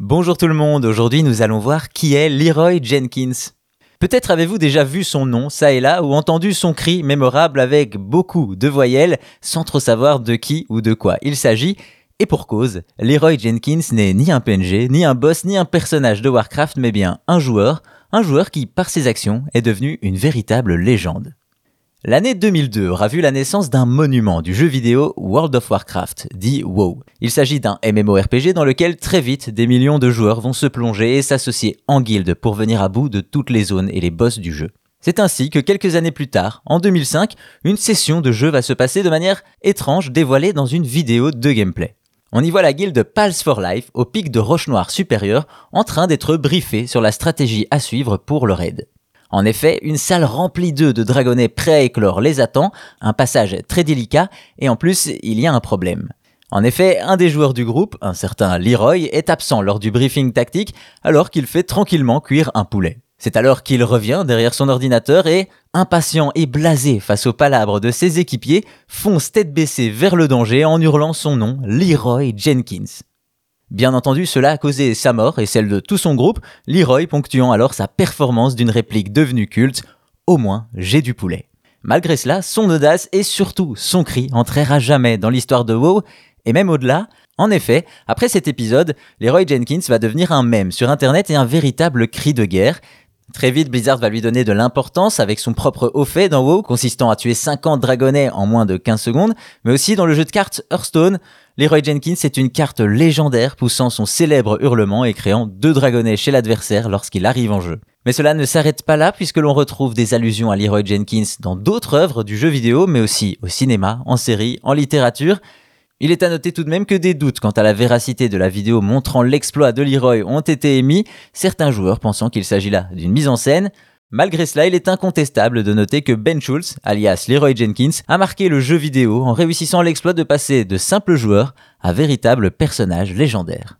Bonjour tout le monde, aujourd'hui nous allons voir qui est Leroy Jenkins. Peut-être avez-vous déjà vu son nom, ça et là, ou entendu son cri mémorable avec beaucoup de voyelles, sans trop savoir de qui ou de quoi il s'agit, et pour cause, Leroy Jenkins n'est ni un PNG, ni un boss, ni un personnage de Warcraft, mais bien un joueur, un joueur qui, par ses actions, est devenu une véritable légende. L'année 2002 aura vu la naissance d'un monument du jeu vidéo World of Warcraft, dit WoW. Il s'agit d'un MMORPG dans lequel très vite des millions de joueurs vont se plonger et s'associer en guilde pour venir à bout de toutes les zones et les boss du jeu. C'est ainsi que quelques années plus tard, en 2005, une session de jeu va se passer de manière étrange dévoilée dans une vidéo de gameplay. On y voit la guilde Pals for Life au pic de Roche Noire supérieure en train d'être briefée sur la stratégie à suivre pour le raid. En effet, une salle remplie d'œufs de dragonnets prêts à éclore les attend, un passage très délicat, et en plus, il y a un problème. En effet, un des joueurs du groupe, un certain Leroy, est absent lors du briefing tactique alors qu'il fait tranquillement cuire un poulet. C'est alors qu'il revient derrière son ordinateur et, impatient et blasé face aux palabres de ses équipiers, fonce tête baissée vers le danger en hurlant son nom, Leroy Jenkins. Bien entendu, cela a causé sa mort et celle de tout son groupe, Leroy ponctuant alors sa performance d'une réplique devenue culte Au moins, j'ai du poulet. Malgré cela, son audace et surtout son cri entrèrent jamais dans l'histoire de WoW, et même au-delà. En effet, après cet épisode, Leroy Jenkins va devenir un mème sur internet et un véritable cri de guerre, Très vite, Blizzard va lui donner de l'importance avec son propre haut fait dans WoW, consistant à tuer 50 dragonnets en moins de 15 secondes, mais aussi dans le jeu de cartes Hearthstone. Leroy Jenkins est une carte légendaire poussant son célèbre hurlement et créant deux dragonnets chez l'adversaire lorsqu'il arrive en jeu. Mais cela ne s'arrête pas là puisque l'on retrouve des allusions à Leroy Jenkins dans d'autres œuvres du jeu vidéo, mais aussi au cinéma, en série, en littérature. Il est à noter tout de même que des doutes quant à la véracité de la vidéo montrant l'exploit de Leroy ont été émis, certains joueurs pensant qu'il s'agit là d'une mise en scène. Malgré cela, il est incontestable de noter que Ben Schultz, alias Leroy Jenkins, a marqué le jeu vidéo en réussissant l'exploit de passer de simple joueur à véritable personnage légendaire.